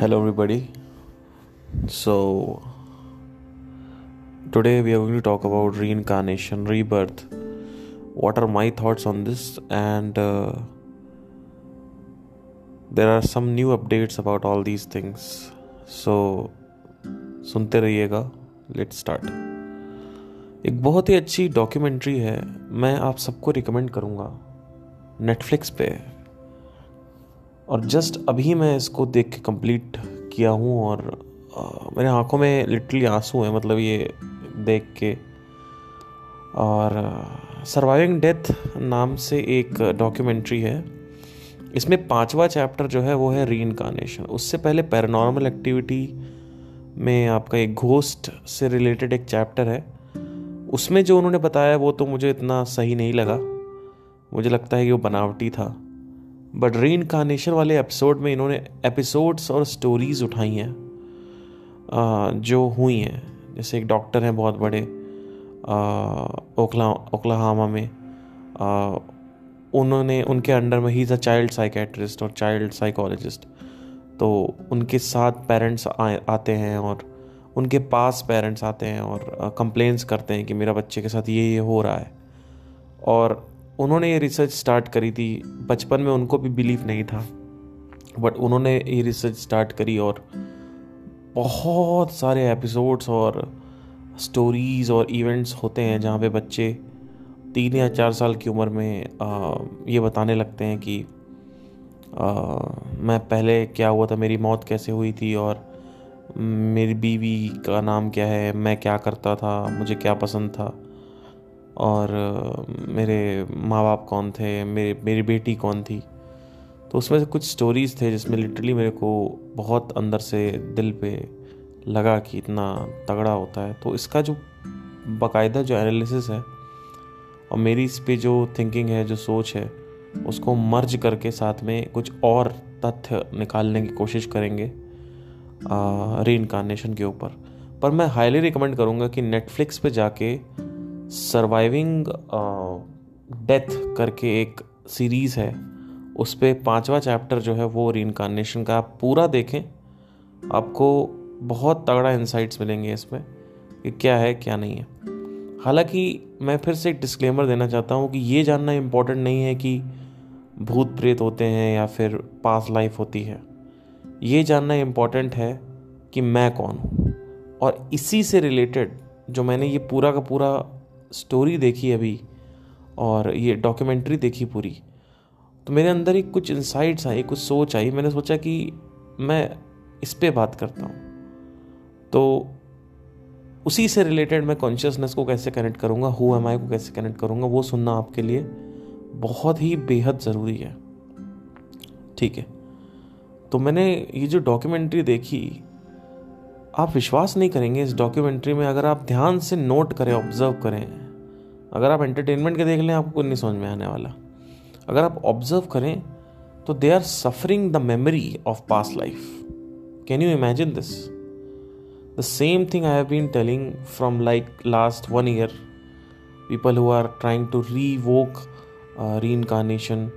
Hello, everybody. So, today we are going to talk about reincarnation, rebirth. What are my thoughts on this? And uh, there are some new updates about all these things. So, सुनते रहिएगा let's start एक बहुत ही अच्छी documentary है मैं आप सबको recommend करूँगा नेटफ्लिक्स पे और जस्ट अभी मैं इसको देख के कंप्लीट किया हूँ और आ, मेरे आँखों में लिटरली आँसू हैं मतलब ये देख के। और सर्वाइविंग डेथ नाम से एक डॉक्यूमेंट्री है। इसमें पांचवा चैप्टर जो है वो है री इनकारनेशन उससे पहले पैरानॉर्मल एक्टिविटी में आपका एक घोस्ट से रिलेटेड एक चैप्टर है। उसमें जो उन्होंने बताया वो तो मुझे इतना सही नहीं लगा। मुझे लगता है कि वो बनावटी था। बट री इनकारनेशन वाले एपिसोड में इन्होंने एपिसोड्स और स्टोरीज उठाई हैं जो हुई हैं। जैसे एक डॉक्टर हैं बहुत बड़े ओखला ओखलाहामा में। आ, उन्होंने उनके अंडर में he is a child psychiatrist और चाइल्ड साइकोलॉजिस्ट तो उनके साथ पेरेंट्स आते हैं और उनके पास पेरेंट्स आते हैं और कंप्लेंट्स करते हैं कि मेरा बच्चे के साथ ये ये हो रहा है। और उन्होंने ये रिसर्च स्टार्ट करी थी। बचपन में उनको भी बिलीव नहीं था। बट उन्होंने ये रिसर्च स्टार्ट करी और बहुत सारे एपिसोड्स और स्टोरीज़ और इवेंट्स होते हैं जहाँ पे बच्चे तीन या चार साल की उम्र में आ, ये बताने लगते हैं कि आ, मैं पहले क्या हुआ था मेरी मौत कैसे हुई थी और मेरी बीवी का नाम क्या है मैं क्या करता था मुझे क्या पसंद था। और मेरे माँ बाप कौन थे, मेरे, मेरी बेटी कौन थी। तो उसमें से कुछ स्टोरीज़ थे जिसमें लिटरली मेरे को बहुत अंदर से दिल पे लगा कि इतना तगड़ा होता है। तो इसका जो बाकायदा जो एनालिसिस है और मेरी इस पे जो थिंकिंग है, जो सोच है, उसको मर्ज करके साथ में कुछ और तथ्य निकालने की कोशिश करेंगे री इनकारनेशन के ऊपर। पर मैं हाईली रिकमेंड करूँगा कि नेटफ्लिक्स पे जाके सर्वाइविंग डेथ करके एक सीरीज़ है। उस पर पाँचवा चैप्टर जो है वो री का, आप पूरा देखें, आपको बहुत तगड़ा इंसाइट्स मिलेंगे इसमें कि क्या है, क्या नहीं है। हालाँकि मैं फिर से एक डिस्क्लेमर देना चाहता हूँ कि ये जानना इम्पोर्टेंट नहीं है कि भूत प्रेत होते हैं या फिर पास लाइफ होती है। ये जानना इम्पोर्टेंट है कि मैं कौन हूँ। और इसी से रिलेटेड जो मैंने ये पूरा का पूरा स्टोरी देखी अभी और ये डॉक्यूमेंट्री देखी पूरी। तो मेरे अंदर एक कुछ इंसाइट्स आई, कुछ सोच आई। मैंने सोचा कि मैं इस पर बात करता हूँ। तो उसी से रिलेटेड मैं कॉन्शियसनेस को कैसे कनेक्ट करूँगा हु एम आई को कैसे कनेक्ट करूँगा, वो सुनना आपके लिए बहुत ही बेहद ज़रूरी है। ठीक है। तो मैंने ये जो डॉक्यूमेंट्री देखी आप विश्वास नहीं करेंगे इस डॉक्यूमेंट्री में, अगर आप ध्यान से नोट करें ऑब्ज़र्व करें। अगर आप एंटरटेनमेंट के देख लें, आपको कुछ नहीं समझ में आने वाला। अगर आप ऑब्ज़र्व करें तो they are suffering the memory of past life can you imagine this the same thing I have been telling from like last one year people who are trying to revoke reincarnation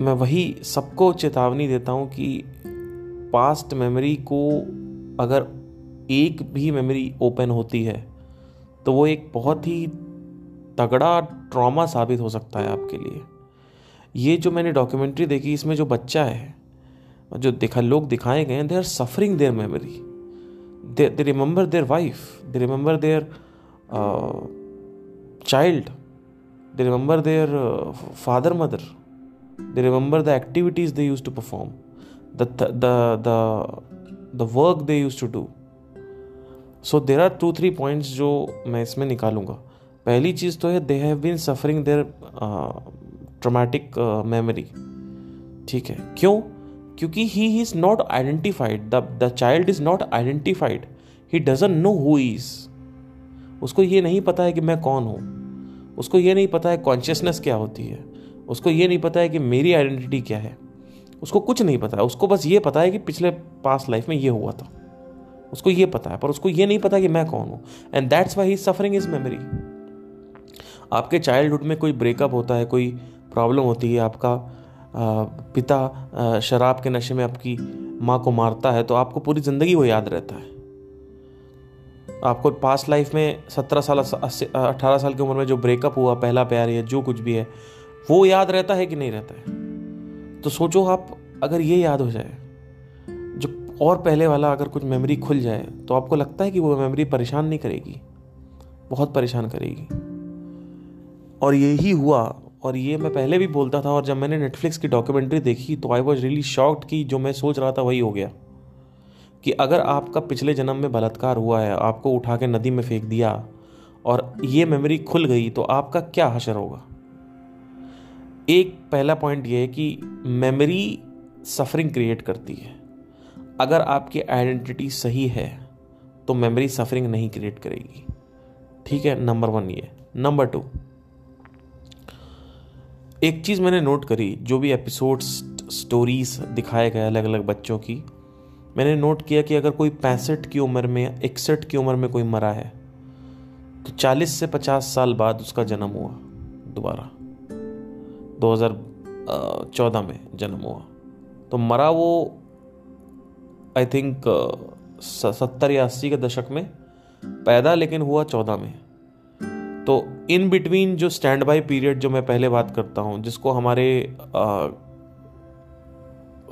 मैं वही सबको चेतावनी देता हूँ कि past memory को अगर एक भी मेमोरी ओपन होती है तो वो एक बहुत ही तगड़ा ट्रॉमा साबित हो सकता है आपके लिए। ये जो मैंने डॉक्यूमेंट्री देखी, इसमें जो बच्चा है, जो दिखा, लोग दिखाए गए हैं they are suffering their memory they they remember their wife they remember their child they remember their father mother they remember the activities they used to perform the the work they used to do so there are two three points जो मैं इसमें निकालूँगा। पहली चीज़ तो है they have been suffering their traumatic memory ठीक है। क्यों? क्योंकि he is not identified the the child is not identified he doesn't know who is उसको ये नहीं पता है कि मैं कौन हूँ। उसको ये नहीं पता है कॉन्शियसनेस क्या होती है। उसको ये नहीं पता है कि मेरी आइडेंटिटी क्या है। उसको कुछ नहीं पता है। उसको बस ये पता है कि पिछले पास लाइफ में ये हुआ था। उसको ये पता है, पर उसको ये नहीं पता कि मैं कौन हूँ। And that's why he suffering his memory आपके चाइल्डहुड में कोई ब्रेकअप होता है, कोई प्रॉब्लम होती है, आपका पिता शराब के नशे में आपकी माँ को मारता है तो आपको पूरी ज़िंदगी वो याद रहता है। आपको पास्ट लाइफ में सत्रह साल अट्ठारह साल की उम्र में जो ब्रेकअप हुआ, पहला प्यार या जो कुछ भी है, वो याद रहता है कि नहीं रहता है? तो सोचो आप, अगर ये याद हो जाए जो और पहले वाला अगर कुछ मेमोरी खुल जाए तो आपको लगता है कि वो मेमोरी परेशान नहीं करेगी? बहुत परेशान करेगी। और यही हुआ, और ये मैं पहले भी बोलता था, और जब मैंने नेटफ्लिक्स की डॉक्यूमेंट्री देखी तो आई वॉज़ रियली शॉक्ड कि जो मैं सोच रहा था वही हो गया। कि अगर आपका पिछले जन्म में बलात्कार हुआ है, आपको उठा के नदी में फेंक दिया, और ये मेमोरी खुल गई तो आपका क्या हशर होगा? एक पहला पॉइंट ये है कि मेमोरी सफरिंग क्रिएट करती है। अगर आपकी आइडेंटिटी सही है तो मेमोरी सफरिंग नहीं क्रिएट करेगी। ठीक है नंबर वन ये। नंबर टू एक चीज़ मैंने नोट करी, जो भी एपिसोड्स स्टोरीज दिखाए गए अलग अलग बच्चों की, मैंने नोट किया कि अगर कोई पैंसठ की उम्र में इकसठ की उम्र में कोई मरा है तो 40 से 50 साल बाद उसका जन्म हुआ, दोबारा। 2014 में जन्म हुआ। तो मरा वो आई थिंक सत्तर या अस्सी के दशक में पैदा, लेकिन हुआ चौदह में। तो इन बिटवीन जो स्टैंड बाई पीरियड जो मैं पहले बात करता हूँ, जिसको हमारे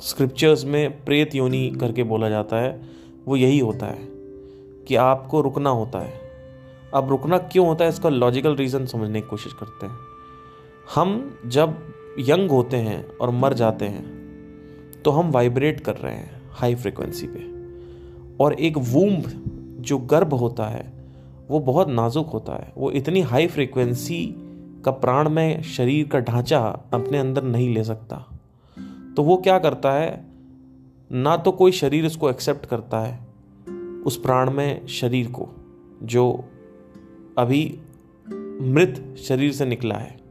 स्क्रिप्चर्स में प्रेत योनि करके बोला जाता है, वो यही होता है कि आपको रुकना होता है। अब रुकना क्यों होता है, इसका लॉजिकल रीज़न समझने की कोशिश करते हैं। हम जब यंग होते हैं और मर जाते हैं तो हम वाइब्रेट कर रहे हैं हाई फ्रिक्वेंसी पे। और एक वूम्ब जो गर्भ होता है, वो बहुत नाजुक होता है। वो इतनी हाई फ्रिक्वेंसी का प्राण में शरीर का ढांचा अपने अंदर नहीं ले सकता। तो वो क्या करता है, ना तो कोई शरीर इसको एक्सेप्ट करता है, उस प्राण में शरीर को, जो अभी मृत शरीर से निकला है।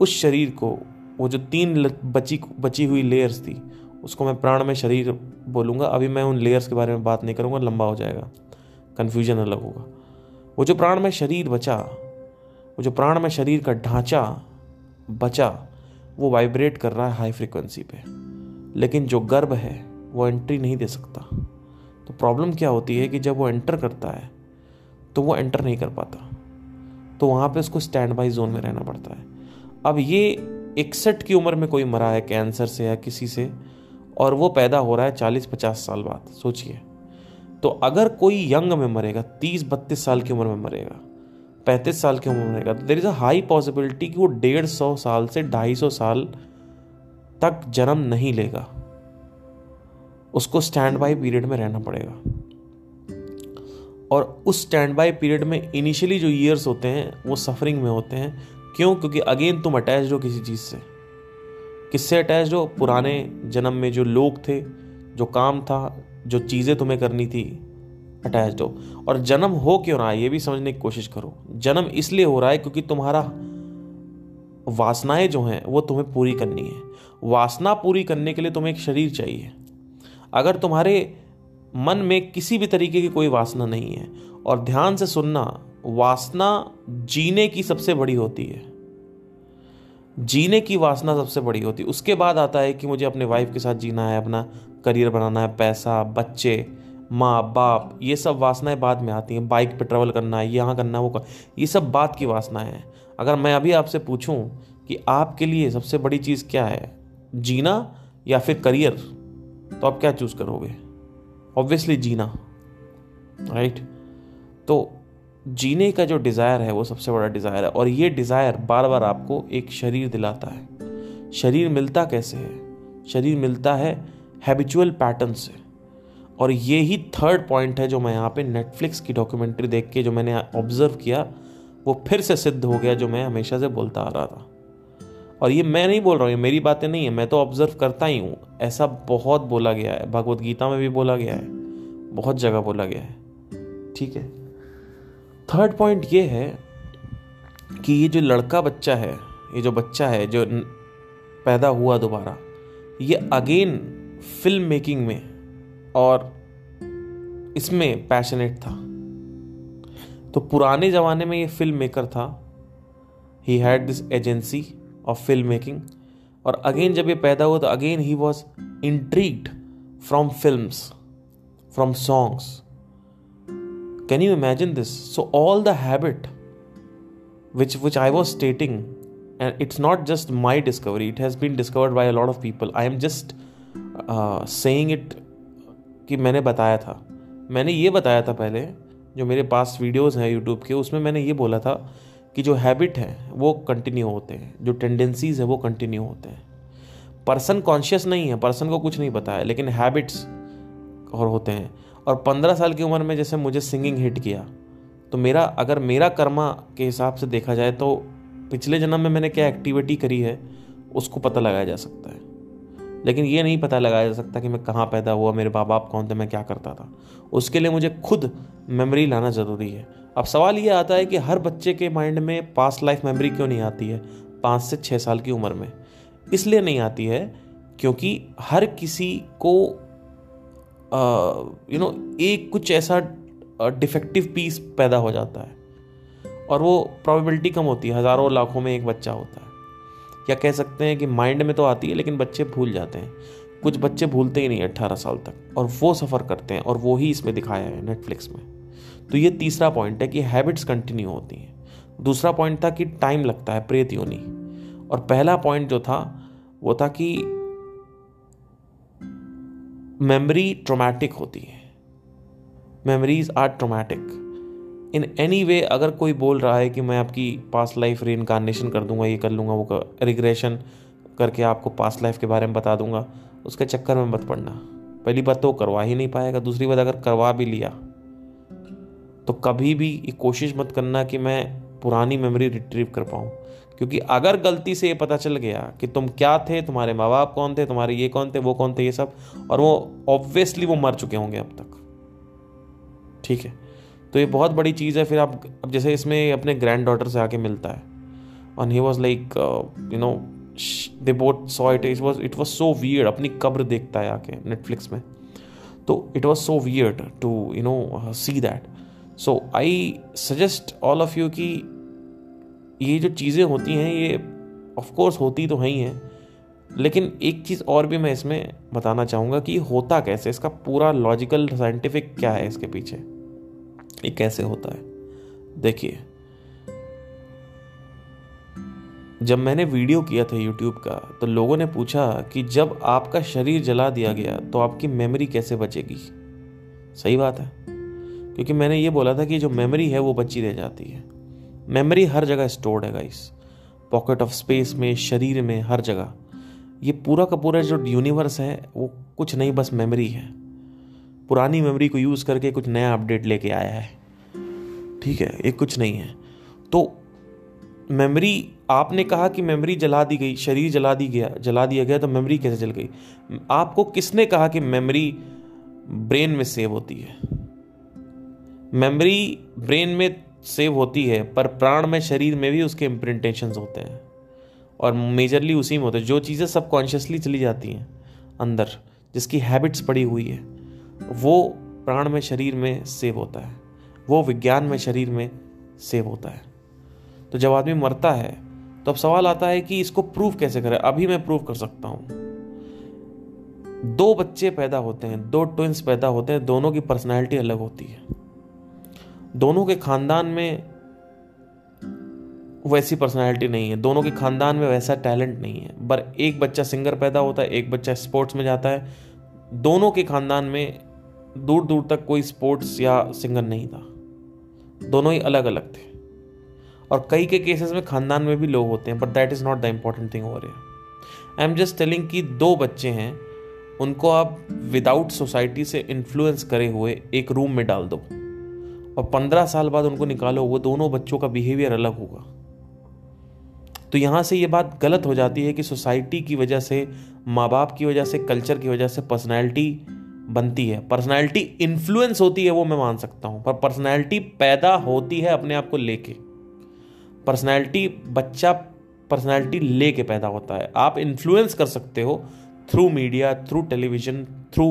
उस शरीर को, वो जो तीन बची बची हुई लेयर्स थी, उसको मैं प्राण में शरीर बोलूँगा। अभी मैं उन लेयर्स के बारे में बात नहीं करूँगा, लंबा हो जाएगा कन्फ्यूज़न अलग होगा। वो जो प्राण में शरीर बचा, वो जो प्राण में शरीर का ढांचा बचा, वो वाइब्रेट कर रहा है हाई फ्रिक्वेंसी पे। लेकिन जो गर्भ है, वो एंट्री नहीं दे सकता। तो प्रॉब्लम क्या होती है कि जब वो एंटर करता है तो वो एंटर नहीं कर पाता। तो वहाँ पे उसको स्टैंड बाई जोन में रहना पड़ता है। अब ये इकसठ की उम्र में कोई मरा है कैंसर से या किसी से, और वो पैदा हो रहा है चालीस पचास साल बाद, सोचिए। तो अगर कोई यंग में मरेगा तीस बत्तीस साल की उम्र में मरेगा, पैंतीस साल की उम्र में मरेगा तो there is a high possibility कि वो डेढ़ सौ साल से ढाई सौ साल तक जन्म नहीं लेगा। उसको स्टैंड बाई पीरियड में रहना पड़ेगा। और उस स्टैंड बाई पीरियड में इनिशियली जो ईयर्स होते हैं, वो सफरिंग में होते हैं क्यों? क्योंकि अगेन तुम अटैच हो किसी चीज़ से। किससे अटैच हो? पुराने जन्म में जो लोग थे, जो काम था, जो चीज़ें तुम्हें करनी थी अटैच हो। और जन्म हो क्यों रहा है, ये भी समझने की कोशिश करो। जन्म इसलिए हो रहा है क्योंकि तुम्हारा वासनाएँ जो हैं, वो तुम्हें पूरी करनी है। वासना पूरी करने के लिए तुम्हें एक शरीर चाहिए। अगर तुम्हारे मन में किसी भी तरीके की कोई वासना नहीं है, और ध्यान से सुनना वासना जीने की सबसे बड़ी होती है। जीने की वासना सबसे बड़ी होती है। उसके बाद आता है कि मुझे अपने वाइफ के साथ जीना है, अपना करियर बनाना है, पैसा, बच्चे, माँ, बाप, ये सब वासनाएँ बाद में आती हैं। बाइक पे ट्रेवल करना है, यहाँ करना वो कर, ये सब बात की वासनाएँ हैं। अगर मैं अभी आपसे पूछूँ कि आपके लिए सबसे बड़ी चीज़ क्या है, जीना या फिर करियर तो आप क्या चूज़ करोगे? ऑब्वियसली जीना राइट तो जीने का जो डिज़ायर है, वो सबसे बड़ा डिज़ायर है। और ये डिज़ायर बार बार आपको एक शरीर दिलाता है। शरीर मिलता कैसे है? शरीर मिलता है हैबिचुअल पैटर्न से। और ये ही थर्ड पॉइंट है जो मैं यहाँ पे नेटफ्लिक्स की डॉक्यूमेंट्री देख के जो मैंने ऑब्ज़र्व किया, वो फिर से सिद्ध हो गया जो मैं हमेशा से बोलता आ रहा था। और ये मैं नहीं बोल रहा हूँ, ये मेरी बातें नहीं है, मैं तो ऑब्ज़र्व करता ही हूँ। ऐसा बहुत बोला गया है। भगवत गीता में भी बोला गया है। बहुत जगह बोला गया है। ठीक है? थर्ड पॉइंट ये है कि ये जो लड़का बच्चा है ये जो बच्चा है जो पैदा हुआ दोबारा ये अगेन फ़िल्म मेकिंग में और इसमें पैशनेट था तो पुराने ज़माने में ये फ़िल्म मेकर था he had this agency of filmmaking और अगेन जब ये पैदा हुआ तो again he was intrigued from films, from songs. Can you imagine this so all the habit which which I was stating and it's not just my discovery it has been discovered by a lot of people I am just saying it कि मैंने बताया था। मैंने ये बताया था पहले, जो मेरे पास वीडियोज़ हैं यूट्यूब के, उसमें मैंने ये बोला था कि जो हैबिट है, वो कंटिन्यू होते हैं। जो टेंडेंसीज है, वो कंटिन्यू होते हैं। पर्सन कॉन्शियस नहीं है पर्सन को कुछ नहीं पता है, लेकिन हैबिट्स और होते हैं। और पंद्रह साल की उम्र में जैसे मुझे सिंगिंग हिट किया तो मेरा, अगर मेरा कर्मा के हिसाब से देखा जाए तो पिछले जन्म में मैंने क्या एक्टिविटी करी है, उसको पता लगाया जा सकता है। लेकिन ये नहीं पता लगाया जा सकता कि मैं कहाँ पैदा हुआ, मेरे माँ बाप कौन थे, मैं क्या करता था। उसके लिए मुझे खुद मेमोरी लाना ज़रूरी है। अब सवाल ये आता है कि हर बच्चे के माइंड में पास्ट लाइफ मेमोरी क्यों नहीं आती है, पाँच से छः साल की उम्र में? इसलिए नहीं आती है, क्योंकि हर किसी को यू नो एक कुछ ऐसा डिफेक्टिव पीस पैदा हो जाता है। और वो प्रोबेबिलिटी कम होती है, हज़ारों लाखों में एक बच्चा होता है। या कह सकते हैं कि माइंड में तो आती है, लेकिन बच्चे भूल जाते हैं। कुछ बच्चे भूलते ही नहीं अट्ठारह साल तक, और वो सफ़र करते हैं, और वो ही इसमें दिखाया है नेटफ्लिक्स में। तो ये तीसरा पॉइंट है कि हैबिट्स कंटिन्यू होती हैं। दूसरा पॉइंट था कि टाइम लगता है, प्रेत योनि। और पहला पॉइंट जो था, वो था कि मेमोरी ट्रोमैटिक होती है। Memories are traumatic. In any way अगर कोई बोल रहा है कि मैं आपकी पास्ट लाइफ री इनकारनेशन कर दूँगा, ये कर लूँगा, वो कर रिग्रेशन करके आपको पास्ट लाइफ के बारे में बता दूँगा, उसके चक्कर में मत पड़ना। पहली बात तो करवा ही नहीं पाएगा, दूसरी बात अगर करवा भी लिया तो कभी भी ये कोशिश मत करना कि मैं पुरानी मेमोरी रिट्रीव कर पाऊँ। क्योंकि अगर गलती से ये पता चल गया कि तुम क्या थे, तुम्हारे माँ बाप कौन थे, तुम्हारे ये कौन थे, वो कौन थे, ये सब, और वो ऑब्वियसली वो मर चुके होंगे अब तक। ठीक है? तो ये बहुत बड़ी चीज़ है, फिर आप, अब जैसे इसमें अपने ग्रैंड डॉटर से आके मिलता है। और he was like you know they both saw it it was it was so weird अपनी कब्र देखता है आके नेटफ्लिक्स में। तो it was so weird to you know see that so I suggest all of you कि ये जो चीज़ें होती हैं, ये ऑफ़ कोर्स होती तो हैं ही हैं, लेकिन एक चीज़ और भी मैं इसमें बताना चाहूँगा कि होता कैसे? इसका पूरा लॉजिकल साइंटिफिक क्या है इसके पीछे? ये कैसे होता है? देखिए, जब मैंने वीडियो किया था यूट्यूब का तो लोगों ने पूछा कि जब आपका शरीर जला दिया गया तो आपकी मेमोरी कैसे बचेगी? सही बात है, क्योंकि मैंने ये बोला था कि जो मेमोरी है, वो बची रह जाती है। मेमोरी हर जगह स्टोर्ड है गाइस पॉकेट ऑफ़ स्पेस में, शरीर में, हर जगह. ये पूरा का पूरा जो यूनिवर्स है, वो कुछ नहीं, बस मेमोरी है. पुरानी मेमोरी को यूज़ करके कुछ नया अपडेट लेके आया है. ठीक है, ये कुछ नहीं है. तो मेमोरी आपने कहा कि मेमोरी जला दी गई, शरीर जला दी गया, जला दिया गया तो मेमोरी कैसे जल गई? आपको किसने कहा कि मेमोरी ब्रेन में सेव होती है? मेमोरी ब्रेन में सेव होती है, पर प्राण में, शरीर में भी उसके इम्प्रिंटेशन होते हैं। और मेजरली उसी में होते हैं। जो चीज़ें सबकॉन्शियसली चली जाती हैं अंदर, जिसकी हैबिट्स पड़ी हुई है, वो प्राण में, शरीर में सेव होता है। वो विज्ञान में, शरीर में सेव होता है। तो जब आदमी मरता है तो अब सवाल आता है कि इसको प्रूव कैसे करें? अभी मैं प्रूव कर सकता हूँ। दो बच्चे पैदा होते हैं, दो ट्विंस पैदा होते हैं, दोनों की पर्सनैलिटी अलग होती है। दोनों के खानदान में वैसी पर्सनैलिटी नहीं है। दोनों के खानदान में वैसा टैलेंट नहीं है। पर एक बच्चा सिंगर पैदा होता है, एक बच्चा स्पोर्ट्स में जाता है। दोनों के खानदान में दूर दूर तक कोई स्पोर्ट्स या सिंगर नहीं था। दोनों ही अलग अलग थे। और कई के केसेस में खानदान में भी लोग होते हैं but that is not the important thing over I am just telling कि दो बच्चे हैं, उनको आप विदाउट सोसाइटी से इन्फ्लुएंस करे हुए एक रूम में डाल दो। और पंद्रह साल बाद उनको निकालो, वो दोनों बच्चों का बिहेवियर अलग होगा। तो यहाँ से ये बात गलत हो जाती है कि सोसाइटी की वजह से माँ बाप की वजह से कल्चर की वजह से पर्सनैलिटी बनती है। पर्सनैलिटी इन्फ्लुएंस होती है वो मैं मान सकता हूँ, पर पर्सनैलिटी पैदा होती है अपने आप को लेके। पर्सनैलिटी बच्चा पर्सनैलिटी लेके पैदा होता है। आप इन्फ्लुएंस कर सकते हो through media through television through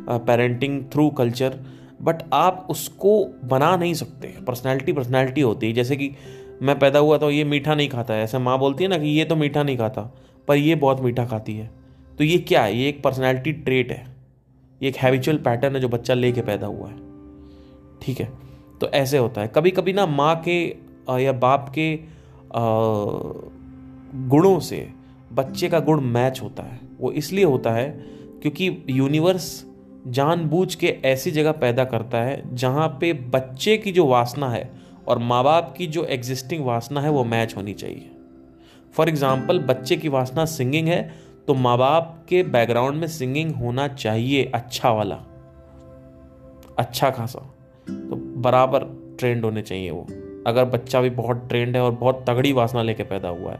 parenting through culture but आप उसको बना नहीं सकते। पर्सनैलिटी पर्सनैलिटी होती है। जैसे कि मैं पैदा हुआ तो ये मीठा नहीं खाता है। ऐसे माँ बोलती है ना कि ये तो मीठा नहीं खाता, पर ये बहुत मीठा खाती है। तो ये क्या है? ये एक पर्सनैलिटी ट्रेट है। ये एक हैबिचुअल पैटर्न है जो बच्चा लेके पैदा हुआ है। ठीक है? तो ऐसे होता है। कभी कभी ना माँ के या बाप के गुणों से बच्चे का गुण मैच होता है। वो इसलिए होता है क्योंकि यूनिवर्स जानबूझ के ऐसी जगह पैदा करता है जहाँ पे बच्चे की जो वासना है और माँ बाप की जो एग्जिस्टिंग वासना है वो मैच होनी चाहिए। फॉर एग्ज़ाम्पल बच्चे की वासना सिंगिंग है तो माँ बाप के बैकग्राउंड में सिंगिंग होना चाहिए अच्छा वाला। अच्छा खासा। तो बराबर ट्रेंड होने चाहिए वो। अगर बच्चा भी बहुत ट्रेंड है और बहुत तगड़ी वासना लेके पैदा हुआ है,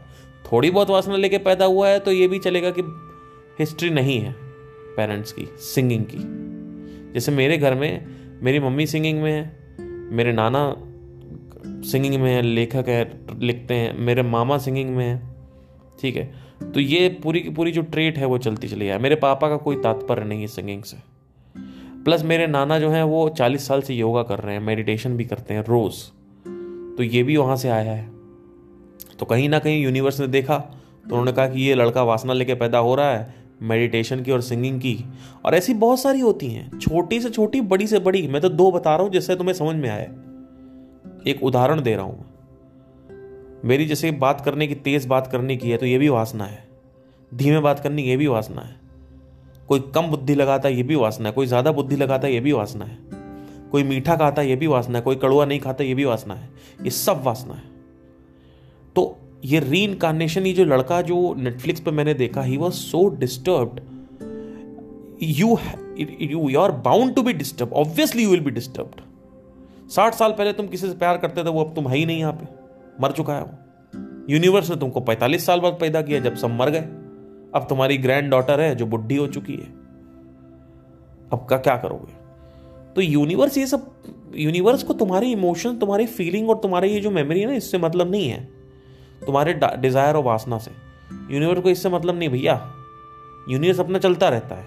थोड़ी बहुत वासना लेके पैदा हुआ है तो ये भी चलेगा कि हिस्ट्री नहीं है। पेरेंट्स की सिंगिंग की। जैसे मेरे घर में, मेरी मम्मी सिंगिंग में है, मेरे नाना सिंगिंग में है, लेखक है, लिखते हैं, मेरे मामा सिंगिंग में है, ठीक है। तो ये पूरी की पूरी जो ट्रेट है वो चलती चली है। मेरे पापा का कोई तात्पर्य नहीं है सिंगिंग से। प्लस मेरे नाना जो हैं वो चालीस साल से योगा कर रहे हैं मेडिटेशन भी करते हैं रोज़। तो ये भी वहाँ से आया है। तो कहीं ना कहीं यूनिवर्स ने देखा तो उन्होंने कहा कि ये लड़का वासना लेके पैदा हो रहा है मेडिटेशन की और सिंगिंग की। और ऐसी बहुत सारी होती हैं। छोटी से छोटी, बड़ी से बड़ी। मैं तो दो बता रहा हूँ जिससे तुम्हें समझ में आए। एक उदाहरण दे रहा हूँ मेरी जैसे बात करने की, तेज बात करने की है तो ये भी वासना है। धीमे बात करनी ये भी वासना है। कोई कम बुद्धि लगाता है, ये भी वासना है। कोई ज़्यादा बुद्धि लगाता है, ये भी वासना है। कोई मीठा खाता है, ये भी वासना है। कोई कड़ुआ नहीं खाता, ये भी वासना है। ये सब वासना है। तो ये री इनकारनेशन ये जो लड़का जो नेटफ्लिक्स पे मैंने देखा he was so disturb you you you are bound to be disturb obviously you will be disturb साठ साल पहले तुम किसी से प्यार करते थे, वो अब तुम है ही नहीं यहाँ पे। मर चुका है वो। यूनिवर्स ने तुमको पैंतालीस साल बाद पैदा किया, जब सब मर गए। अब तुम्हारी ग्रैंड डॉटर है, जो बुढ़ी हो चुकी है। अब का क्या करोगे? तो यूनिवर्स ये सब यूनिवर्स को तुम्हारी इमोशन तुम्हारी फीलिंग और तुम्हारी ये जो मेमोरी है ना, इससे मतलब नहीं है। तुम्हारे डिज़ायर और वासना से। यूनिवर्स को इससे मतलब नहीं भैया। यूनिवर्स अपना चलता रहता है।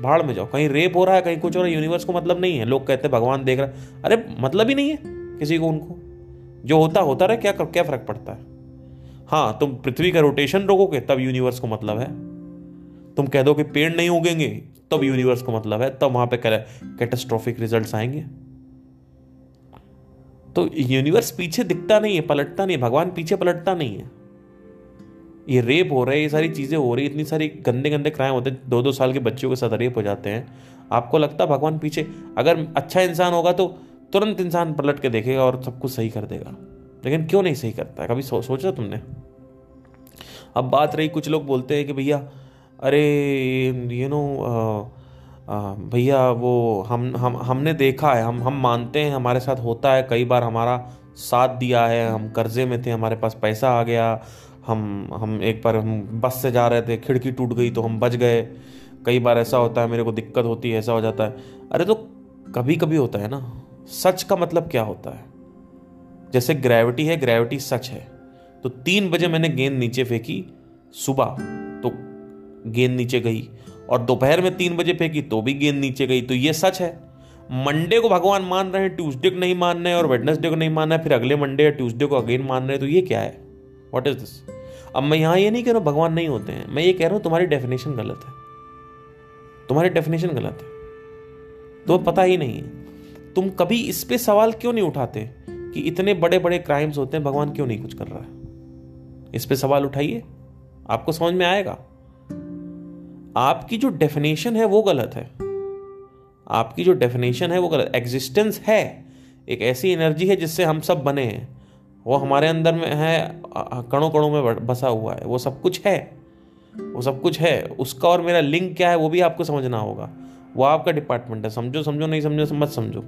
भाड़ में जाओ। कहीं रेप हो रहा है, कहीं कुछ हो रहा है यूनिवर्स को मतलब नहीं है। लोग कहते हैं, भगवान देख रहा है। अरे मतलब ही नहीं है किसी को, उनको। जो होता होता रहे, क्या क्या फ़र्क पड़ता है? हाँ तुम पृथ्वी का रोटेशन रोकोगे, तब यूनिवर्स को मतलब है। तुम कह दो कि पेड़ नहीं उगेंगे, तब यूनिवर्स को मतलब है। तब वहाँ पे कैटेस्ट्रॉफिक रिजल्ट्स आएँगे। तो यूनिवर्स पीछे दिखता नहीं है पलटता नहीं है भगवान पीछे पलटता नहीं है। ये रेप हो रहा है ये सारी चीज़ें हो रही इतनी सारी गंदे गंदे क्राइम होते हैं दो दो साल के बच्चों के साथ रेप हो जाते हैं। आपको लगता है भगवान पीछे अगर अच्छा इंसान होगा तो तुरंत इंसान पलट के देखेगा और सब कुछ सही कर देगा। लेकिन क्यों नहीं सही करता है? कभी सो, सोचा तुमने? अब बात रही कुछ लोग बोलते हैं कि भैया अरे यू नो भैया वो हम हम, हमने देखा है, हम हम मानते हैं, हमारे साथ होता है, कई बार हमारा साथ दिया है, हम कर्जे में थे, हमारे पास पैसा आ गया, हम हम एक बार हम बस से जा रहे थे, खिड़की टूट गई तो हम बच गए, कई बार ऐसा होता है, मेरे को दिक्कत होती है, ऐसा हो जाता है। अरे तो कभी कभी होता है ना, सच का मतलब क्या होता है? जैसे ग्रेविटी है ग्रेविटी सच है तो तीन बजे मैंने गेंद नीचे फेंकी, सुबह तो गेंद नीचे गई और दोपहर में तीन बजे फेंकी तो भी गेंद नीचे गई। तो ये सच है। मंडे को भगवान मान रहे हैं, ट्यूसडे को नहीं मान रहे हैं और वेडनेसडे को नहीं मान रहे फिर अगले मंडे या ट्यूसडे को अगेन मान रहे हैं तो ये क्या है? वॉट इज़ दिस अब मैं यहाँ ये नहीं कह रहा भगवान नहीं होते हैं। मैं ये कह रहा हूँ, तुम्हारी डेफिनेशन गलत है। तुम्हारी डेफिनेशन गलत है। तो पता ही नहीं है। तुम कभी इस पर सवाल क्यों नहीं उठाते कि इतने बड़े बड़े क्राइम्स होते हैं, भगवान क्यों नहीं कुछ कर रहा है? इस पर सवाल उठाइए। आपको समझ में आएगा? आपकी जो डेफिनेशन है वो गलत है। आपकी जो डेफिनेशन है वो गलत। एग्जिस्टेंस है, एक ऐसी एनर्जी है जिससे हम सब बने हैं। वो हमारे अंदर में है कणों कणों में बसा हुआ है। वो सब कुछ है। वो सब कुछ है। उसका और मेरा लिंक क्या है वो भी आपको समझना होगा। वो आपका डिपार्टमेंट है। समझो समझो, नहीं समझो, मत समझो।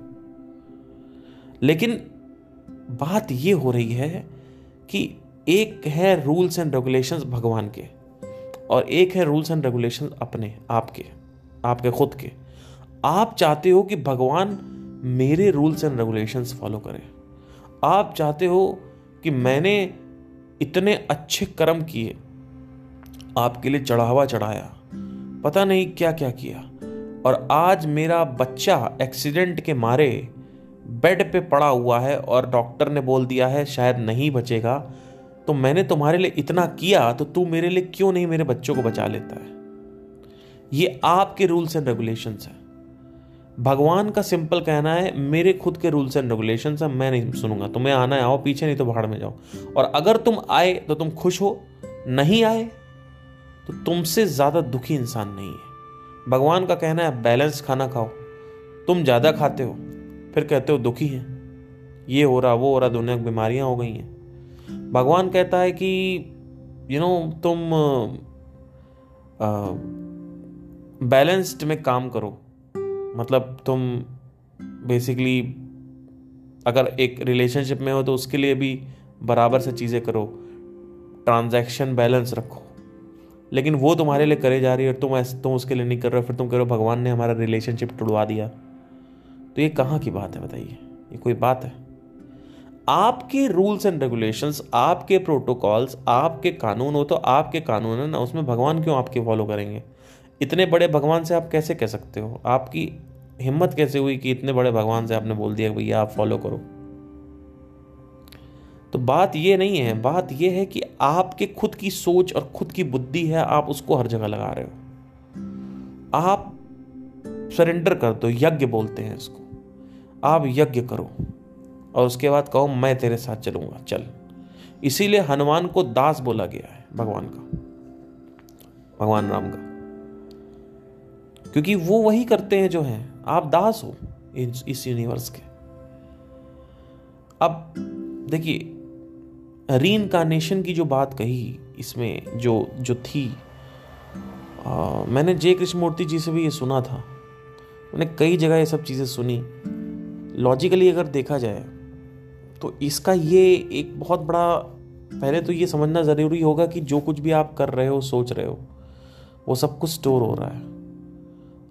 लेकिन बात ये हो रही है कि एक है रूल्स एंड रेगुलेशंस भगवान के। और एक है रूल्स एंड रेगुलेशन अपने, आपके आपके खुद के। आप चाहते हो कि भगवान मेरे रूल्स एंड रेगुलेशंस फॉलो करें। आप चाहते हो कि मैंने इतने अच्छे कर्म किए, आपके लिए चढ़ावा चढ़ाया, पता नहीं क्या क्या किया और आज मेरा बच्चा एक्सीडेंट के मारे बेड पे पड़ा हुआ है और डॉक्टर ने बोल दिया है, शायद नहीं बचेगा तो मैंने तुम्हारे लिए इतना किया तो तू मेरे लिए क्यों नहीं मेरे बच्चों को बचा लेता है? ये आपके रूल्स एंड रेगुलेशंस हैं। भगवान का सिंपल कहना है, मेरे खुद के रूल्स एंड रेगुलेशन है, मैं नहीं सुनूँगा। तुम्हें आना है, आओ पीछे, नहीं तो भाड़ में जाओ। और अगर तुम आए तो तुम खुश हो, नहीं आए तो तुमसे ज़्यादा दुखी इंसान नहीं है। भगवान का कहना है, बैलेंस खाना खाओ, तुम ज़्यादा खाते हो, फिर कहते हो दुखी हैं। ये हो रहा, वो हो रहा, दुनिया बीमारियाँ हो गई हैं। भगवान कहता है कि यू you नो know, तुम बैलेंस्ड में काम करो। मतलब तुम बेसिकली अगर एक रिलेशनशिप में हो तो उसके लिए भी बराबर से चीज़ें करो। ट्रांजैक्शन बैलेंस रखो। लेकिन वो तुम्हारे लिए करे जा रही है और तुम ऐसे तुम उसके लिए नहीं कर रहे हो फिर तुम कह रहे हो भगवान ने हमारा रिलेशनशिप टुड़वा दिया। तो ये कहाँ की बात है बताइए? ये कोई बात है? आपके रूल्स एंड रेगुलेशंस, आपके प्रोटोकॉल्स, आपके कानून हो तो आपके कानून है ना, उसमें भगवान क्यों आपके फॉलो करेंगे? इतने बड़े भगवान से आप कैसे कह सकते हो? आपकी हिम्मत कैसे हुई कि इतने बड़े भगवान से आपने बोल दिया भैया आप फॉलो करो? तो बात ये नहीं है, बात ये है कि आपके खुद की सोच और खुद की बुद्धि है, आप उसको हर जगह लगा रहे हो। आप सरेंडर कर दो, यज्ञ बोलते हैं इसको। आप यज्ञ करो। और उसके बाद कहो मैं तेरे साथ चलूँगा चल। इसीलिए हनुमान को दास बोला गया है भगवान का भगवान राम का। क्योंकि वो वही करते हैं जो हैं। आप दास हो इस यूनिवर्स के। अब देखिए री इनकारनेशन की जो बात कही इसमें जो जो थी आ, मैंने जय कृष्णमूर्ति जी से भी ये सुना था। मैंने कई जगह ये सब चीज़ें सुनी। लॉजिकली अगर देखा जाए तो इसका ये एक बहुत बड़ा, पहले तो ये समझना ज़रूरी होगा कि जो कुछ भी आप कर रहे हो, सोच रहे हो, वो सब कुछ स्टोर हो रहा है।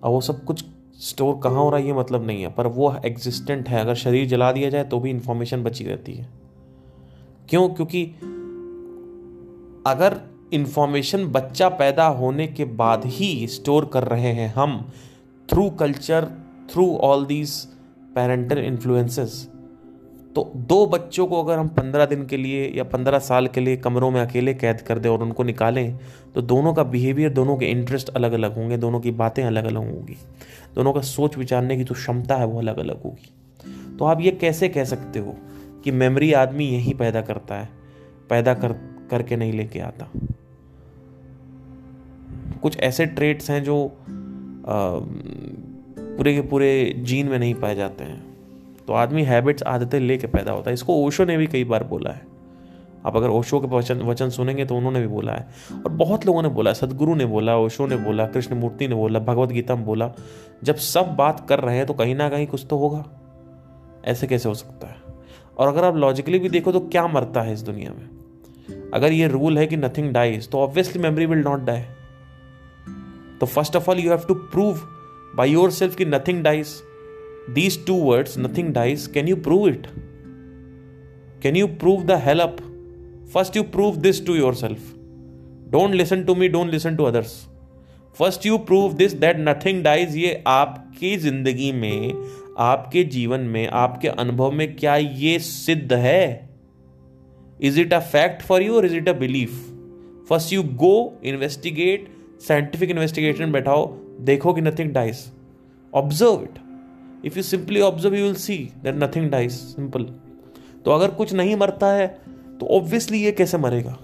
और वो सब कुछ स्टोर कहाँ हो रहा है, ये मतलब नहीं है, पर वो एग्जिस्टेंट है। अगर शरीर जला दिया जाए तो भी इन्फॉर्मेशन बची रहती है। क्यों? क्योंकि अगर इन्फॉर्मेशन बच्चा पैदा होने के बाद ही स्टोर कर रहे हैं हम through culture through all these parental influences तो दो बच्चों को अगर हम पंद्रह दिन के लिए या पंद्रह साल के लिए कमरों में अकेले कैद कर दें और उनको निकालें तो दोनों का बिहेवियर दोनों के इंटरेस्ट अलग अलग होंगे दोनों की बातें अलग अलग होंगी। दोनों का सोच विचारने की जो तो क्षमता है वो अलग अलग होगी। तो आप ये कैसे कह सकते हो कि मेमोरी आदमी यही पैदा करता है पैदा कर करके नहीं लेके आता? कुछ ऐसे ट्रेट्स हैं जो आ, पूरे के पूरे जीन में नहीं पाए जाते हैं। तो आदमी हैबिट्स आदतें लेके पैदा होता है। इसको ओशो ने भी कई बार बोला है। आप अगर ओशो के वचन वचन सुनेंगे तो उन्होंने भी बोला है। और बहुत लोगों ने बोला, सदगुरु ने बोला, ओशो ने बोला कृष्ण मूर्ति ने बोला, भगवत गीता में बोला, जब सब बात कर रहे हैं तो कहीं ना कहीं कुछ तो होगा। ऐसे कैसे हो सकता है? और अगर आप लॉजिकली भी देखो तो क्या मरता है इस दुनिया में? अगर ये रूल है कि नथिंग डाइज तो obviously memory will not die तो first of all you have to prove by yourself कि nothing dies these two words nothing dies can you prove it can you prove the help first you prove this to yourself don't listen to me don't listen to others first you prove this that nothing dies ये आपकी ज़िंदगी में, आपके जीवन में, आपके अनुभव में क्या ये सिद्ध है? Is it a fact for you और is it a belief first you go investigate scientific investigation बैठाओ, देखो कि nothing dies observe it if you simply observe you will see that nothing dies simple तो अगर कुछ नहीं मरता है तो ऑब्वियसली ये कैसे मरेगा?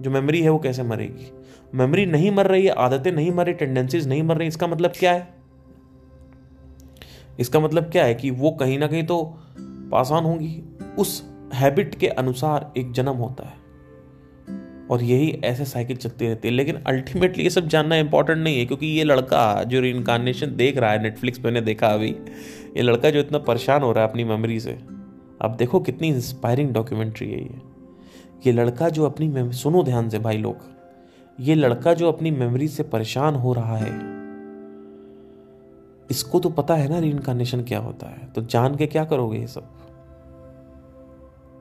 जो मेमोरी है वो कैसे मरेगी? मेमोरी नहीं मर रही है, आदतें नहीं मर रही टेंडेंसीज नहीं मर रही, इसका मतलब क्या है? इसका मतलब क्या है कि वो कहीं ना कहीं तो पास ऑन होंगी। उस हैबिट के अनुसार एक जन्म होता है। और यही ऐसे साइकिल चलती रहती है। लेकिन अल्टीमेटली ये सब जानना इंपॉर्टेंट नहीं है, क्योंकि ये लड़का जो रिनकारनेशन देख रहा है नेटफ्लिक्स मैंने देखा अभी, ये लड़का जो इतना परेशान हो रहा है अपनी मेमोरी से अब देखो कितनी इंस्पायरिंग डॉक्यूमेंट्री है ये। ये लड़का जो अपनी सुनो ध्यान से भाई लोग, ये लड़का जो अपनी मेमोरी से परेशान हो रहा है, इसको तो पता है ना री क्या होता है। तो जान के क्या करोगे ये सब?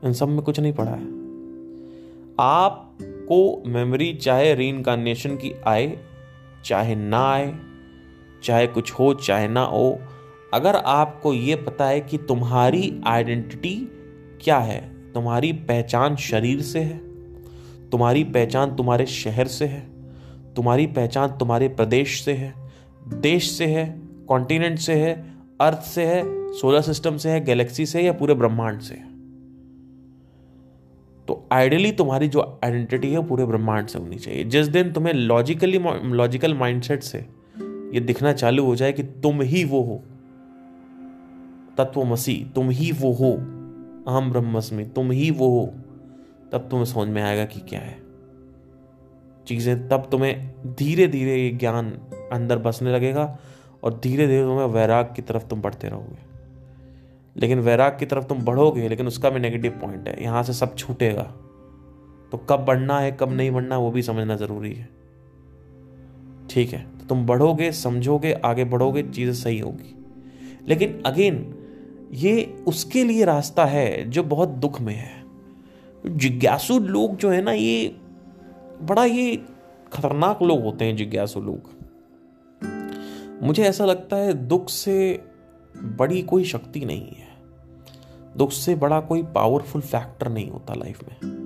इन सब में कुछ नहीं पड़ा है। आपको मेमोरी चाहे री की आए, चाहे ना आए, चाहे कुछ हो, चाहे ना हो, अगर आपको ये पता है कि तुम्हारी आइडेंटिटी क्या है, तुम्हारी पहचान शरीर से है, तुम्हारी पहचान तुम्हारे शहर से है, तुम्हारी पहचान तुम्हारे प्रदेश से है, देश से है कॉन्टिनेंट से है अर्थ से है सोलर सिस्टम से है गैलेक्सी से है या पूरे ब्रह्मांड से तो आइडियली तुम्हारी जो आइडेंटिटी है पूरे ब्रह्मांड से होनी चाहिए। जिस दिन तुम्हें लॉजिकली लॉजिकल माइंडसेट से ये दिखना चालू हो जाए कि तुम ही वो हो, तत्व मसीह, तुम ही वो हो, अहम ब्रह्मस्मि तुम ही वो हो, तब तुम्हें समझ में आएगा कि क्या है। चीज़ें तब तुम्हें धीरे धीरे ये ज्ञान अंदर बसने लगेगा और धीरे धीरे तुम्हें वैराग की तरफ़ तुम बढ़ते रहोगे। लेकिन वैराग की तरफ़ तुम बढ़ोगे, लेकिन उसका भी नेगेटिव पॉइंट है। यहाँ से सब छूटेगा। तो कब बढ़ना है, कब नहीं बढ़ना, वो भी समझना ज़रूरी है। ठीक है तो तुम बढ़ोगे, समझोगे, आगे बढ़ोगे, चीज़ें सही होगी। लेकिन अगेन, ये उसके लिए रास्ता है जो बहुत दुख में है। जिज्ञासु लोग जो है ना, ये बड़ा ये खतरनाक लोग होते हैं, जिज्ञासु लोग। मुझे ऐसा लगता है दुख से बड़ी कोई शक्ति नहीं है। दुख से बड़ा कोई पावरफुल फैक्टर नहीं होता लाइफ में।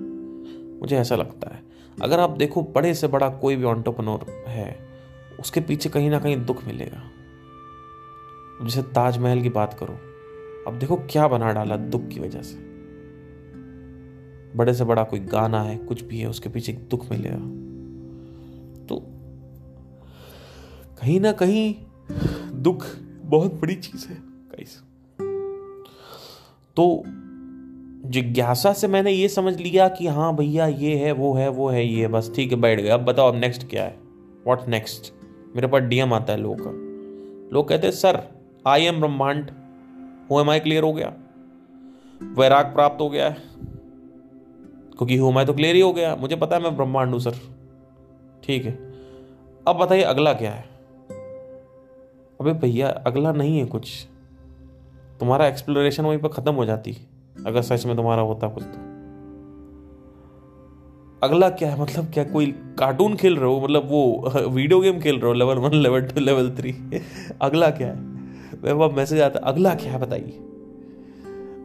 मुझे ऐसा लगता है। अगर आप देखो, बड़े से बड़ा कोई भी ऑन्टरप्रनोर है, उसके पीछे कहीं ना कहीं दुख मिलेगा। जैसे ताजमहल की बात करो, अब देखो क्या बना डाला दुख की वजह से। बड़े से बड़ा कोई गाना है, कुछ भी है, उसके पीछे दुख मिलेगा। तो कहीं ना कहीं दुख बहुत बड़ी चीज़ है। तो जिज्ञासा से मैंने ये समझ लिया कि हाँ भैया, ये है, वो है वो है, ये बस ठीक है, बैठ गया अब बताओ, अब नेक्स्ट क्या है? व्हाट नेक्स्ट मेरे पास डीएम आता है लोगों का। लोग कहते हैं, सर आई एम ब्रह्मांड। हो एम आई क्लियर हो गया? वैराग प्राप्त हो गया है। क्योंकि हो मैं तो क्लियर ही हो गया। मुझे पता है मैं ब्रह्मांड हूँ, सर। ठीक है। अब बताइए, अगला क्या है? अबे भैया, अगला नहीं है कुछ। तुम्हारा एक्सप्लोरेशन वहीं पर खत्म हो जाती। अगर सच में तुम्हारा होता कुछ तो। अगला क्या है? मतलब क्या कोई कार्टून खेल रहे हो? मतलब वो वीडियो गेम खेल रहे हो? Level one level two level three अगला क्या है? वो मैसेज आता अगला क्या है बताइए?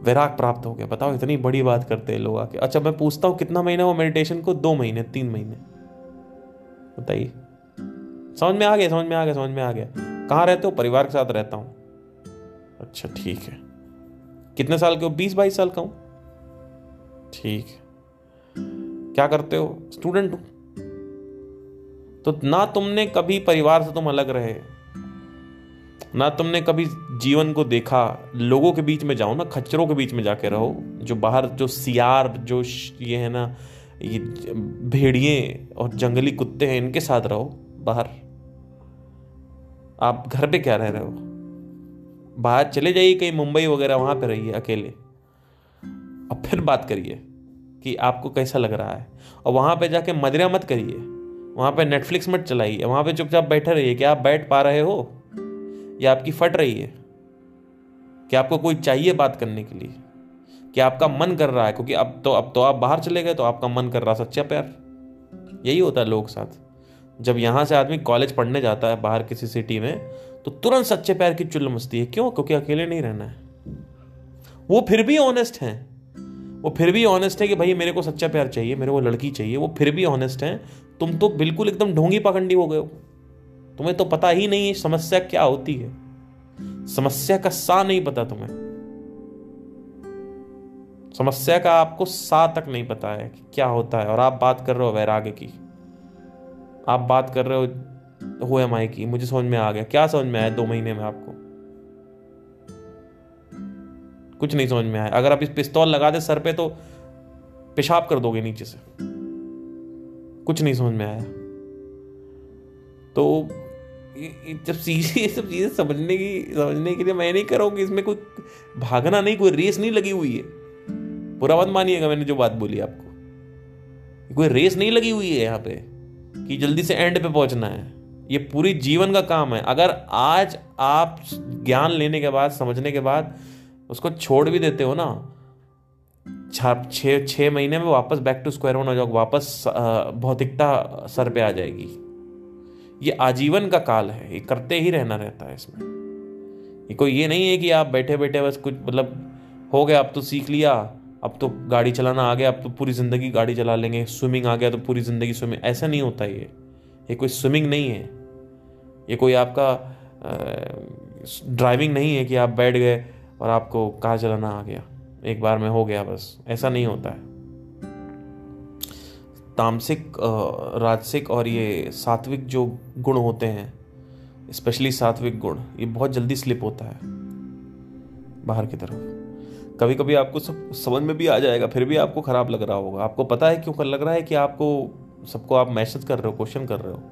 वैराग प्राप्त हो गया। बताओ, इतनी बड़ी बात करते हैं लोग आके। अच्छा मैं पूछता हूँ, कितना महीना वो मेडिटेशन को? दो महीने, तीन महीने। बताइए। समझ में आ गया, समझ में आ गया, समझ में आ गया। कहाँ रहते हो? परिवार के साथ रहता हूँ। अच्छा ठीक है। कितने साल के हो? बीस, बाईस साल का हूँ। ठीक है। क्या करते हो? स्टूडेंट हूँ। तो ना तुमने कभी परिवार से तुम अलग रहे, ना तुमने कभी जीवन को देखा, लोगों के बीच में जाओ ना, खच्चरों के बीच में जाके रहो, जो बाहर जो सियार, जो ये है ना, ये भेड़िए और जंगली कुत्ते हैं, इनके साथ रहो, बाहर। आप घर पे क्या रह रहे हो? बाहर चले जाइए कहीं मुंबई वगैरह, वहाँ पे रहिए अकेले। अब फिर बात करिए कि आपको कैसा लग रहा है। और वहाँ पे जाके मदरा मत करिए। वहाँ पे नेटफ्लिक्स मत चलाइए। वहाँ पे चुपचाप बैठे रहिए क्या आप बैठ पा रहे हो या आपकी फट रही है। कि आपको कोई चाहिए बात करने के लिए? कि आपका मन कर रहा है? क्योंकि अब तो अब तो आप बाहर चले गए तो आपका मन कर रहा सच्चा प्यार। यही होता है लोग साथ। जब यहाँ से आदमी कॉलेज पढ़ने जाता है बाहर किसी सिटी में तो तुरंत सच्चे प्यार की चुल्ल मस्ती है। क्यों? क्योंकि अकेले नहीं रहना है। वो फिर भी ऑनेस्ट हैं। वो फिर भी ऑनेस्ट है कि भाई, मेरे को सच्चा प्यार चाहिए, मेरे को लड़की चाहिए। वो फिर भी ऑनेस्ट हैं। तुम तो बिल्कुल एकदम ढोंगी पाखंडी हो गए हो। तुम्हें तो पता ही नहीं है समस्या क्या होती है। समस्या का सा नहीं पता तुम्हें। समस्या का आपको सा तक नहीं पता है कि क्या होता है। और आप बात कर रहे हो वैराग्य की। आप बात कर रहे हो हो एम आई की मुझे समझ में आ गया। क्या समझ में आया दो महीने में आपको? कुछ नहीं समझ में आया। अगर आप इस पिस्तौल लगा दे सर पे तो पेशाब कर दोगे नीचे से। कुछ नहीं समझ में आया। तो जब चीज़ें, ये सब चीज़ें समझने की, समझने के लिए मैं नहीं करूँगी इसमें कोई भागना नहीं, कोई रेस नहीं लगी हुई है। पूरा मत मानिएगा मैंने जो बात बोली आपको। कोई रेस नहीं लगी हुई है यहाँ पे कि जल्दी से एंड पे पहुँचना है। ये पूरी जीवन का काम है। अगर आज आप ज्ञान लेने के बाद, समझने के बाद उसको छोड़ भी देते हो ना छः छः महीने में वापस बैक टू स्क्वायर वन हो जाओ वापस भौतिकता सर पे आ जाएगी। ये आजीवन का काल है, ये करते ही रहना रहता है इसमें। ये कोई ये नहीं है कि आप बैठे बैठे बस कुछ मतलब हो गया, अब तो सीख लिया, अब तो गाड़ी चलाना आ गया, अब तो पूरी ज़िंदगी गाड़ी चला लेंगे, स्विमिंग आ गया तो पूरी ज़िंदगी स्विमिंग, ऐसा नहीं होता ये। ये कोई स्विमिंग नहीं है। ये कोई आपका ड्राइविंग नहीं है कि आप बैठ गए और आपको कार चलाना आ गया। एक बार में हो गया बस, ऐसा नहीं होता है। तामसिक राजसिक और ये सात्विक जो गुण होते हैं स्पेशली सात्विक गुण, ये बहुत जल्दी स्लिप होता है बाहर की तरफ़। कभी कभी आपको सब, समझ में भी आ जाएगा, फिर भी आपको खराब लग रहा होगा। आपको पता है क्यों लग रहा है कि आपको सबको आप मैसेज कर रहे हो क्वेश्चन कर रहे हो।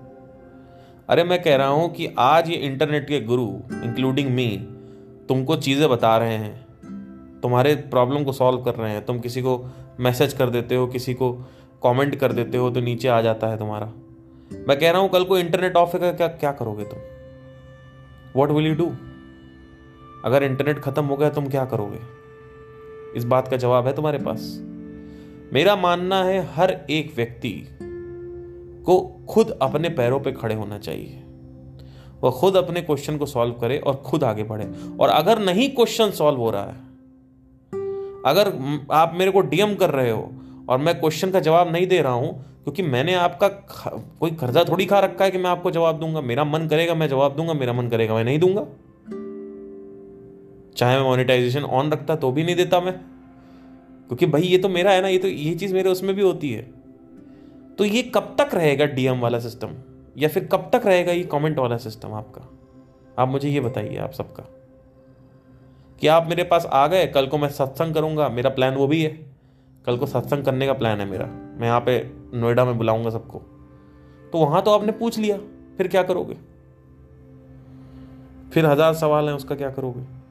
अरे मैं कह रहा हूँ कि आज ये इंटरनेट के गुरु इंक्लूडिंग मी तुमको चीज़ें बता रहे हैं। तुम्हारे प्रॉब्लम को सॉल्व कर रहे हैं। तुम किसी को मैसेज कर देते हो, किसी को कमेंट कर देते हो तो नीचे आ जाता है तुम्हारा। मैं कह रहा हूँ, कल को इंटरनेट ऑफ़ है, क्या क्या करोगे तुम? वॉट विल यू डू अगर इंटरनेट खत्म हो गया, तुम क्या करोगे? इस बात का जवाब है तुम्हारे पास। मेरा मानना है, हर एक व्यक्ति को खुद अपने पैरों पे खड़े होना चाहिए। वह खुद अपने क्वेश्चन को सॉल्व करे और खुद आगे बढ़े। और अगर नहीं क्वेश्चन सॉल्व हो रहा है, अगर आप मेरे को डीएम कर रहे हो और मैं क्वेश्चन का जवाब नहीं दे रहा हूँ, क्योंकि मैंने आपका कोई कर्जा थोड़ी खा रखा है कि मैं आपको जवाब दूँगा? मेरा मन करेगा, मैं जवाब दूँगा, मेरा मन करेगा, मैं नहीं दूँगा। चाहे मैं मोनेटाइजेशन ऑन रखता तो भी नहीं देता मैं। क्योंकि भाई ये तो मेरा है ना, ये तो ये चीज़ मेरे उसमें भी होती है। तो ये कब तक रहेगा डीएम वाला सिस्टम या फिर कब तक रहेगा ये कमेंट वाला सिस्टम आपका? आप मुझे ये बताइए आप सबका। कि आप मेरे पास आ गए, कल को मैं सत्संग करूँगा, मेरा प्लान वो भी है। कल को सत्संग करने का प्लान है मेरा। मैं यहाँ पे नोएडा में बुलाऊँगा सबको। तो वहाँ तो आपने पूछ लिया, फिर क्या करोगे? फिर हज़ार सवाल हैं उसका, क्या करोगे?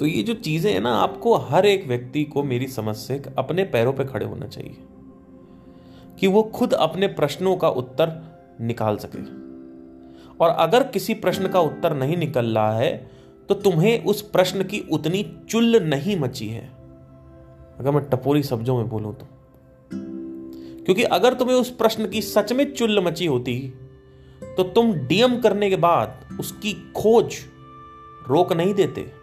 तो ये जो चीज़ें हैं ना, आपको हर एक व्यक्ति को मेरी समझ से अपने पैरों पे खड़े होना चाहिए कि वो खुद अपने प्रश्नों का उत्तर निकाल सके। और अगर किसी प्रश्न का उत्तर नहीं निकल रहा है तो तुम्हें उस प्रश्न की उतनी चुल्ल नहीं मची है। अगर मैं टपोरी शब्दों में बोलूँ तो। क्योंकि अगर तुम्हें उस प्रश्न की सच में चुल्ल मची होती तो तुम डीएम करने के बाद उसकी खोज रोक नहीं देते।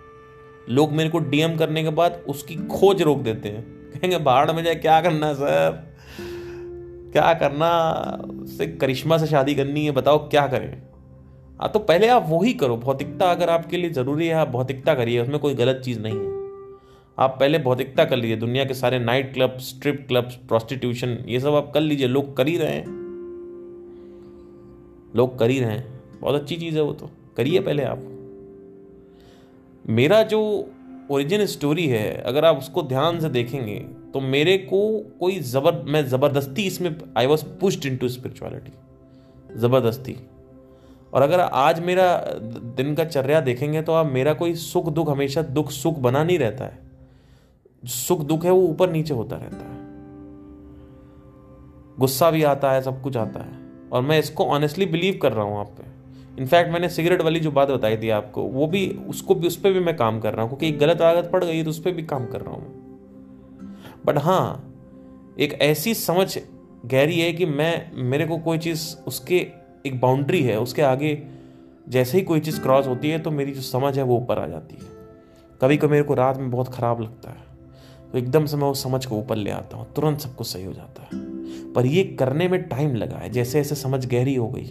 लोग मेरे को डीएम करने के बाद उसकी खोज रोक देते हैं। कहेंगे बाढ़ में जाए क्या करना सर? क्या करना? से करिश्मा से शादी करनी है, बताओ क्या करें? हाँ तो पहले आप वही करो। भौतिकता अगर आपके लिए ज़रूरी है, आप भौतिकता करिए, उसमें कोई गलत चीज़ नहीं है। आप पहले भौतिकता कर लीजिए, दुनिया के सारे night club strip club prostitution, ये सब आप कर लीजिए। लोग कर ही रहे हैं। लोग कर ही रहे हैं। बहुत अच्छी चीज़ है वो तो। करिए पहले आप। मेरा जो ओरिजिन स्टोरी है, अगर आप उसको ध्यान से देखेंगे तो मेरे को कोई जबर, मैं ज़बरदस्ती इसमें I was pushed into spirituality ज़बरदस्ती. और अगर आज मेरा दिन का चर्या देखेंगे तो आप, मेरा कोई सुख दुख, हमेशा दुख सुख बना नहीं रहता है. सुख दुख है, वो ऊपर नीचे होता रहता है. गुस्सा भी आता है, सब कुछ आता है. और मैं इसको ऑनेस्टली बिलीव कर रहा हूँ आप पे. इनफैक्ट मैंने सिगरेट वाली जो बात बताई थी आपको, वो भी, उसको भी, उस पर भी मैं काम कर रहा हूँ, क्योंकि एक गलत आदत पड़ गई है तो उस पर भी काम कर रहा हूँ बट हाँ एक ऐसी समझ गहरी है कि मैं, मेरे को कोई चीज़, उसके एक बाउंड्री है, उसके आगे जैसे ही कोई चीज़ क्रॉस होती है तो मेरी जो समझ है वो ऊपर आ जाती है। कभी कभी मेरे को रात में बहुत ख़राब लगता है तो एकदम से मैं उस समझ को ऊपर ले आता हूँ, तुरंत सब कुछ सही हो जाता है। पर ये करने में टाइम लगा है जैसे जैसे समझ गहरी हो गई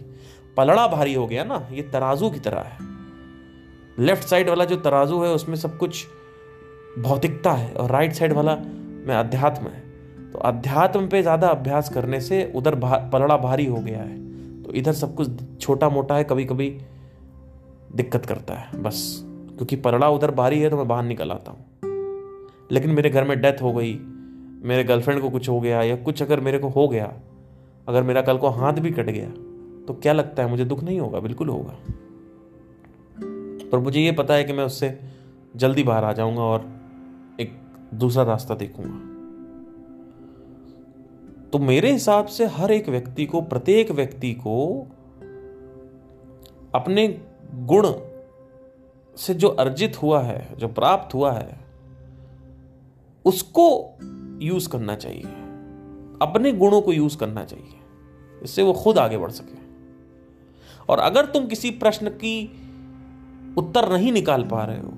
पलड़ा भारी हो गया ना ये तराजू की तरह है। लेफ़्ट साइड वाला जो तराजू है उसमें सब कुछ भौतिकता है और राइट साइड वाला में अध्यात्म है। तो अध्यात्म पे ज़्यादा अभ्यास करने से उधर भा, पलड़ा भारी हो गया है। तो इधर सब कुछ छोटा मोटा है कभी कभी दिक्कत करता है बस। क्योंकि पलड़ा उधर भारी है तो मैं बाहर निकल आता हूँ। लेकिन मेरे घर में डेथ हो गई मेरे गर्लफ्रेंड को कुछ हो गया या कुछ अगर मेरे को हो गया अगर मेरा कल को हाथ भी कट गया तो क्या लगता है मुझे दुख नहीं होगा? बिल्कुल होगा। पर मुझे ये पता है कि मैं उससे जल्दी बाहर आ जाऊँगा और एक दूसरा रास्ता देखूँगा। तो मेरे हिसाब से हर एक व्यक्ति को, प्रत्येक व्यक्ति को अपने गुण से जो अर्जित हुआ है, जो प्राप्त हुआ है, उसको यूज़ करना चाहिए। अपने गुणों को यूज़ करना चाहिए, इससे वो खुद आगे बढ़ सके। और अगर तुम किसी प्रश्न की उत्तर नहीं निकाल पा रहे हो,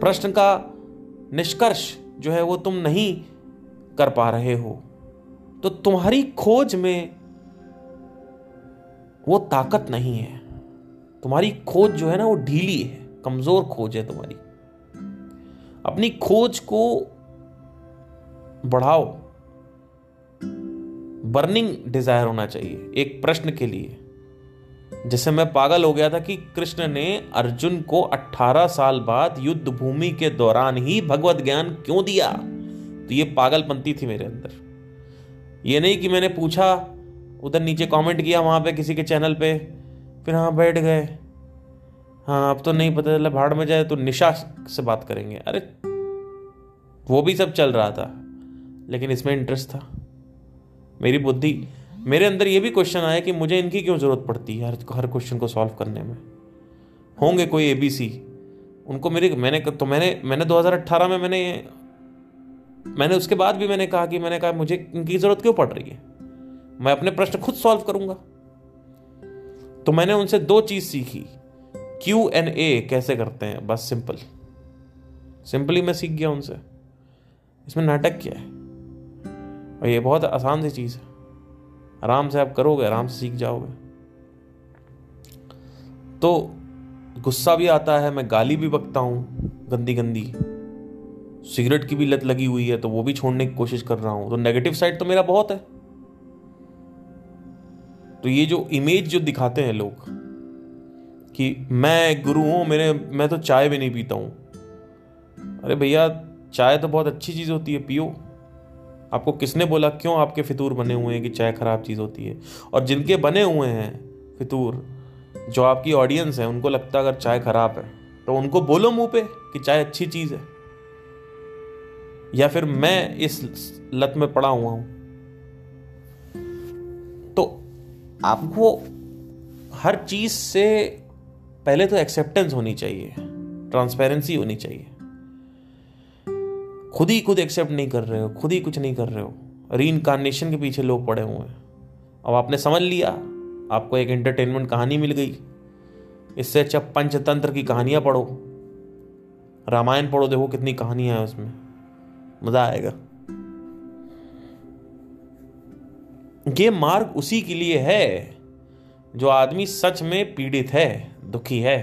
प्रश्न का निष्कर्ष जो है वो तुम नहीं कर पा रहे हो तो तुम्हारी खोज में वो ताकत नहीं है। तुम्हारी खोज जो है ना वो ढीली है, कमज़ोर खोज है तुम्हारी। अपनी खोज को बढ़ाओ। बर्निंग डिज़ायर होना चाहिए, एक प्रश्न के लिए। जैसे मैं पागल हो गया था कि कृष्ण ने अर्जुन को 18 साल बाद युद्ध भूमि के दौरान ही भगवत ज्ञान क्यों दिया? तो ये पागलपंती थी मेरे अंदर। ये नहीं कि मैंने पूछा, उधर नीचे कमेंट किया वहाँ पे किसी के चैनल पे, फिर हाँ बैठ गए। हाँ अब तो नहीं पता चला, भाड़ में जाए तो निशा से बात करेंगे। अरे, वो भी सब चल रहा था, लेकिन इसमें इंटरेस्ट था। मेरी बुद्धि मेरे अंदर ये भी क्वेश्चन आया कि मुझे इनकी क्यों ज़रूरत पड़ती है हर हर क्वेश्चन को सॉल्व करने में? होंगे कोई ए बी सी उनको मेरी, मैंने तो मैंने मैंने 2018 में मैंने मैंने उसके बाद भी मैंने कहा कि, मैंने कहा, मुझे इनकी ज़रूरत क्यों पड़ रही है? मैं अपने प्रश्न खुद सॉल्व करूँगा। तो मैंने उनसे दो चीज़ सीखी। क्यू एन ए कैसे करते हैं? बस सिंपल सिंपली मैं सीख गया उनसे। इसमें नाटक क्या है? और ये बहुत आसान सी चीज़ है। आराम से आप करोगे, आराम से सीख जाओगे। तो गुस्सा भी आता है, मैं गाली भी बकता हूँ गंदी गंदी सिगरेट की भी लत लगी हुई है तो वो भी छोड़ने की कोशिश कर रहा हूँ। तो नेगेटिव साइड तो मेरा बहुत है। तो ये जो इमेज जो दिखाते हैं लोग, कि मैं गुरु हूँ, मेरे, मैं तो चाय भी नहीं पीता हूँ। अरे भैया, चाय तो बहुत अच्छी चीज़ होती है, पियो। आपको किसने बोला, क्यों आपके फितूर बने हुए हैं कि चाय खराब चीज़ होती है? और जिनके बने हुए हैं फितूर, जो आपकी ऑडियंस है, उनको लगता है अगर चाय खराब है तो उनको बोलो मुँह पे कि चाय अच्छी चीज़ है। या फिर मैं इस लत में पड़ा हुआ हूँ। तो आपको हर चीज़ से पहले तो एक्सेप्टेंस होनी चाहिए ट्रांसपेरेंसी होनी चाहिए। खुद ही खुद एक्सेप्ट नहीं कर रहे हो, खुद ही कुछ नहीं कर रहे हो। री इनकारनेशन के पीछे लोग पड़े हुए हैं। अब आपने समझ लिया, आपको एक एंटरटेनमेंट कहानी मिल गई। इससे अच्छा पंचतंत्र की कहानियाँ पढ़ो। रामायण पढ़ो, देखो कितनी कहानियाँ हैं उसमें। मज़ा आएगा। ये मार्ग उसी के लिए है जो आदमी सच में पीड़ित है, दुखी है,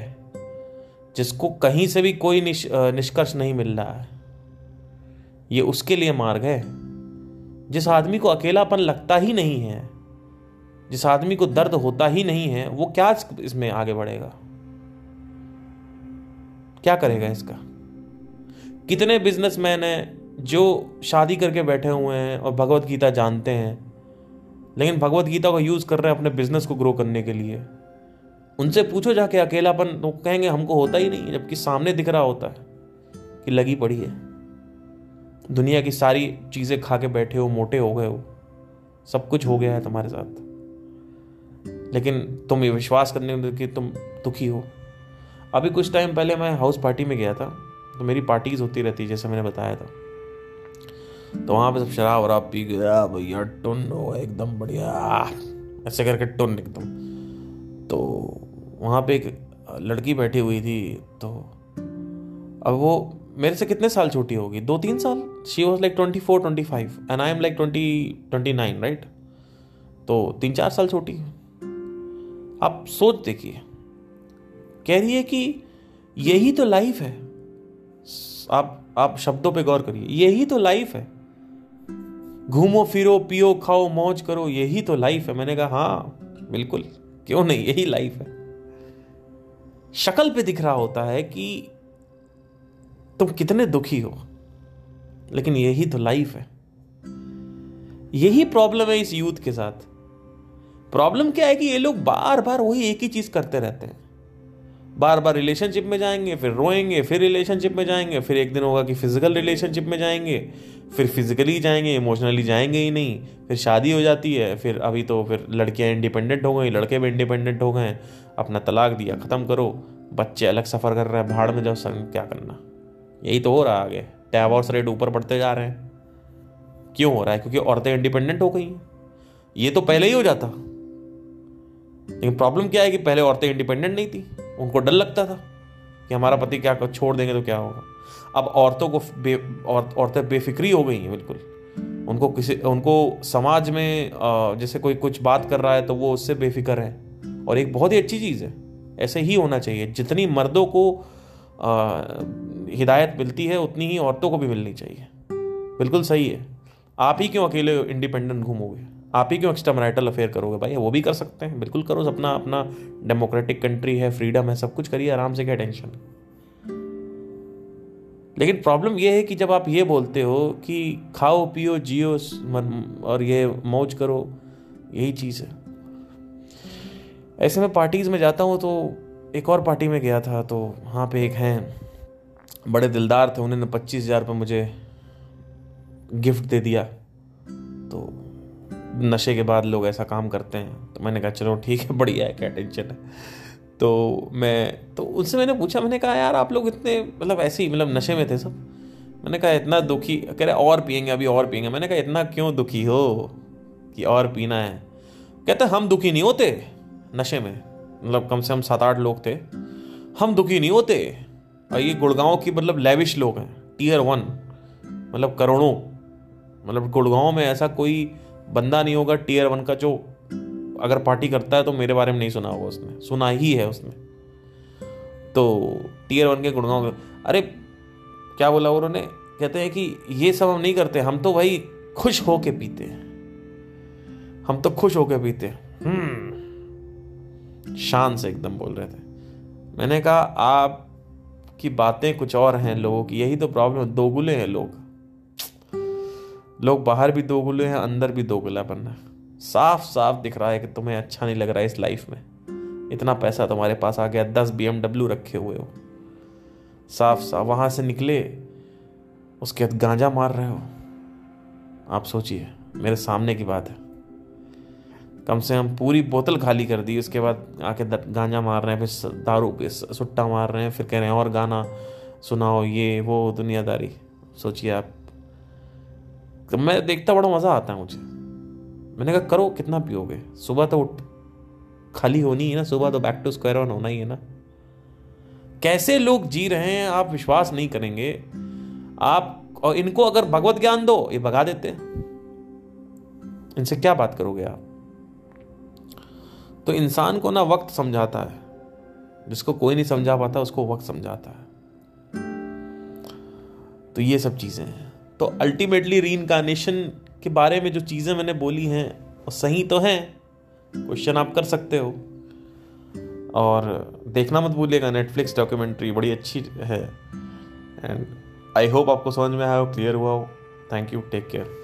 जिसको कहीं से भी कोई निष्कर्ष नहीं मिल रहा है। ये उसके लिए मार्ग है। जिस आदमी को अकेलापन लगता ही नहीं है, जिस आदमी को दर्द होता ही नहीं है, वो क्या इसमें आगे बढ़ेगा? क्या करेगा इसका? कितने बिजनेसमैन हैं जो शादी करके बैठे हुए हैं और भगवत गीता जानते हैं, लेकिन भगवत गीता को यूज़ कर रहे हैं अपने बिज़नेस को ग्रो करने के लिए। उनसे पूछो जाके अकेलापन तो कहेंगे, हमको होता ही नहीं जबकि सामने दिख रहा होता है कि लगी पड़ी है। दुनिया की सारी चीज़ें खा के बैठे हो, मोटे हो गए हो, सब कुछ हो गया है तुम्हारे साथ। लेकिन तुम ये विश्वास करने में कि तुम दुखी हो। अभी कुछ टाइम पहले मैं हाउस पार्टी में गया था तो मेरी पार्टीज़ होती रहती, जैसे मैंने बताया था। तो वहाँ पे सब शराब वराब पी गया भैया, टुन हो, एकदम बढ़िया। ऐसे करके टुन एकदम। तो वहाँ पे एक लड़की बैठी हुई थी तो अब वो मेरे से कितने साल छोटी होगी? दो तीन साल? She was like twenty four twenty five and I am like twenty twenty nine right तो तीन चार साल छोटी आप सोच देखिए। कह रही है कि यही तो लाइफ है। आप आप शब्दों पे गौर करिए। यही तो लाइफ है। घूमो, फिरो, पियो, खाओ, मौज करो, यही तो लाइफ है। मैंने कहा हाँ बिल्कुल। क्यों नहीं? यही लाइफ है। शक्ल पे दिख रहा होता है कि तुम कितने दुखी हो? लेकिन यही तो लाइफ है। यही प्रॉब्लम है इस यूथ के साथ। प्रॉब्लम क्या है कि ये लोग बार बार वही एक ही चीज़ करते रहते हैं। बार बार रिलेशनशिप में जाएँगे, फिर रोएँगे, फिर रिलेशनशिप में जाएँगे, फिर एक दिन होगा कि फ़िज़िकल रिलेशनशिप में जाएँगे, फिर फिजिकली जाएँगे इमोशनली जाएँगे ही नहीं। फिर शादी हो जाती है, फिर अभी तो फिर लड़कियाँ इंडिपेंडेंट हो गई, लड़के भी इंडिपेंडेंट हो गए अपना तलाक दिया, ख़त्म करो। बच्चे अलग सफ़र कर रहे हैं, भाड़ में जाओ, संग क्या करना? यही तो हो रहा है आगे। टैवर्स रेट ऊपर बढ़ते जा रहे हैं। क्यों हो रहा है? क्योंकि औरतें इंडिपेंडेंट हो गई हैं। ये तो पहले ही हो जाता। लेकिन प्रॉब्लम क्या है कि पहले औरतें इंडिपेंडेंट नहीं थी? उनको डर लगता था कि हमारा पति क्या कर छोड़ देंगे तो क्या होगा। अब औरतों को बे और, औरतें बेफिक्री हो गई हैं बिल्कुल। उनको किसी उनको समाज में जैसे कोई कुछ बात कर रहा है तो वो उससे बेफिक्र है। और एक बहुत ही अच्छी चीज़ है। ऐसे ही होना चाहिए। जितनी मर्दों को हिदायत मिलती है, उतनी ही औरतों को भी मिलनी चाहिए। बिल्कुल सही है। आप ही क्यों अकेले इंडिपेंडेंट घूमोगे? आप ही क्यों एक्स्ट्रा मैरिटल अफेयर करोगे भाई? वो भी कर सकते हैं। बिल्कुल करो अपना अपना। डेमोक्रेटिक कंट्री है फ्रीडम है, सब कुछ करिए, आराम से क्या टेंशन लेकिन प्रॉब्लम ये है कि जब आप ये बोलते हो कि खाओ, पियो, जियो और ये मौज करो, यही चीज़ है। ऐसे में पार्टीज़ में जाता हूँ तो एक और पार्टी में गया था तो वहाँ पे एक हैं। बड़े दिलदार थे, उन्होंने पच्चीस हज़ार रुपये मुझे गिफ्ट दे दिया। तो नशे के बाद लोग ऐसा काम करते हैं। तो मैंने कहा, चलो ठीक है, बढ़िया है, क्या टेंशन है? तो मैं तो उनसे मैंने पूछा, मैंने कहा, यार, आप लोग इतने मतलब ऐसे ही मतलब नशे में थे सब? मैंने कहा, इतना दुखी, कह रहे, और पियेंगे, अभी और पियेंगे। मैंने कहा, इतना क्यों दुखी हो कि और पीना है? कहते, हम दुखी नहीं होते नशे में। मतलब कम से कम सात आठ लोग थे। हम दुखी नहीं होते और ये गुड़गांव की मतलब लेविश लोग हैं टीयर वन मतलब करोड़ों मतलब गुड़गांव में ऐसा कोई बंदा नहीं होगा टीयर वन का जो अगर पार्टी करता है तो मेरे बारे में नहीं सुना होगा उसने, सुना ही है उसने। तो टीयर वन के गुड़गांव के, अरे क्या बोला उन्होंने? कहते हैं कि ये सब हम नहीं करते, हम तो भाई खुश होके पीते हैं। हम तो खुश होके पीते हैं। शान से एकदम बोल रहे थे। मैंने कहा, आप की बातें कुछ और हैं लोगों की। यही तो प्रॉब्लम है, दोगुले हैं लोग। लोग बाहर भी दोगुले हैं, अंदर भी दोगुलापन है। साफ़ साफ़ दिख रहा है कि तुम्हें अच्छा नहीं लग रहा है इस लाइफ में। इतना पैसा तुम्हारे पास आ गया, दस बी रखे हुए हो। साफ़ साफ़ वहाँ से निकले, उसके बाद गांजा मार रहे हो। आप सोचिए, मेरे सामने की बात है। कम से कम पूरी बोतल खाली कर दी, उसके बाद आके गांजा मार रहे हैं, फिर दारू पे सुट्टा मार रहे हैं, फिर कह रहे हैं, और गाना सुनाओ, ये, वो, दुनियादारी। सोचिए आप। तो मैं देखता बड़ा मज़ा आता है मुझे। मैंने कहा, करो, कितना पियोगे? सुबह तो उठ, खाली होनी है ना, सुबह तो बैक टू स्क्वायर वन होना ही है ना। कैसे लोग जी रहे हैं, आप विश्वास नहीं करेंगे। आप, और इनको अगर भगवत ज्ञान दो, ये भगा देते इनसे क्या बात करोगे आप? तो इंसान को ना वक्त समझाता है। जिसको कोई नहीं समझा पाता, उसको वक्त समझाता है। तो ये सब चीज़ें हैं। तो अल्टीमेटली री के बारे में जो चीज़ें मैंने बोली हैं, वो सही तो हैं। क्वेश्चन आप कर सकते हो। और देखना मत भूलिएगा नेटफ्लिक्स डॉक्यूमेंट्री बड़ी अच्छी है। एंड आई होप आपको समझ में आया हो क्लियर हुआ हो। Thank you take care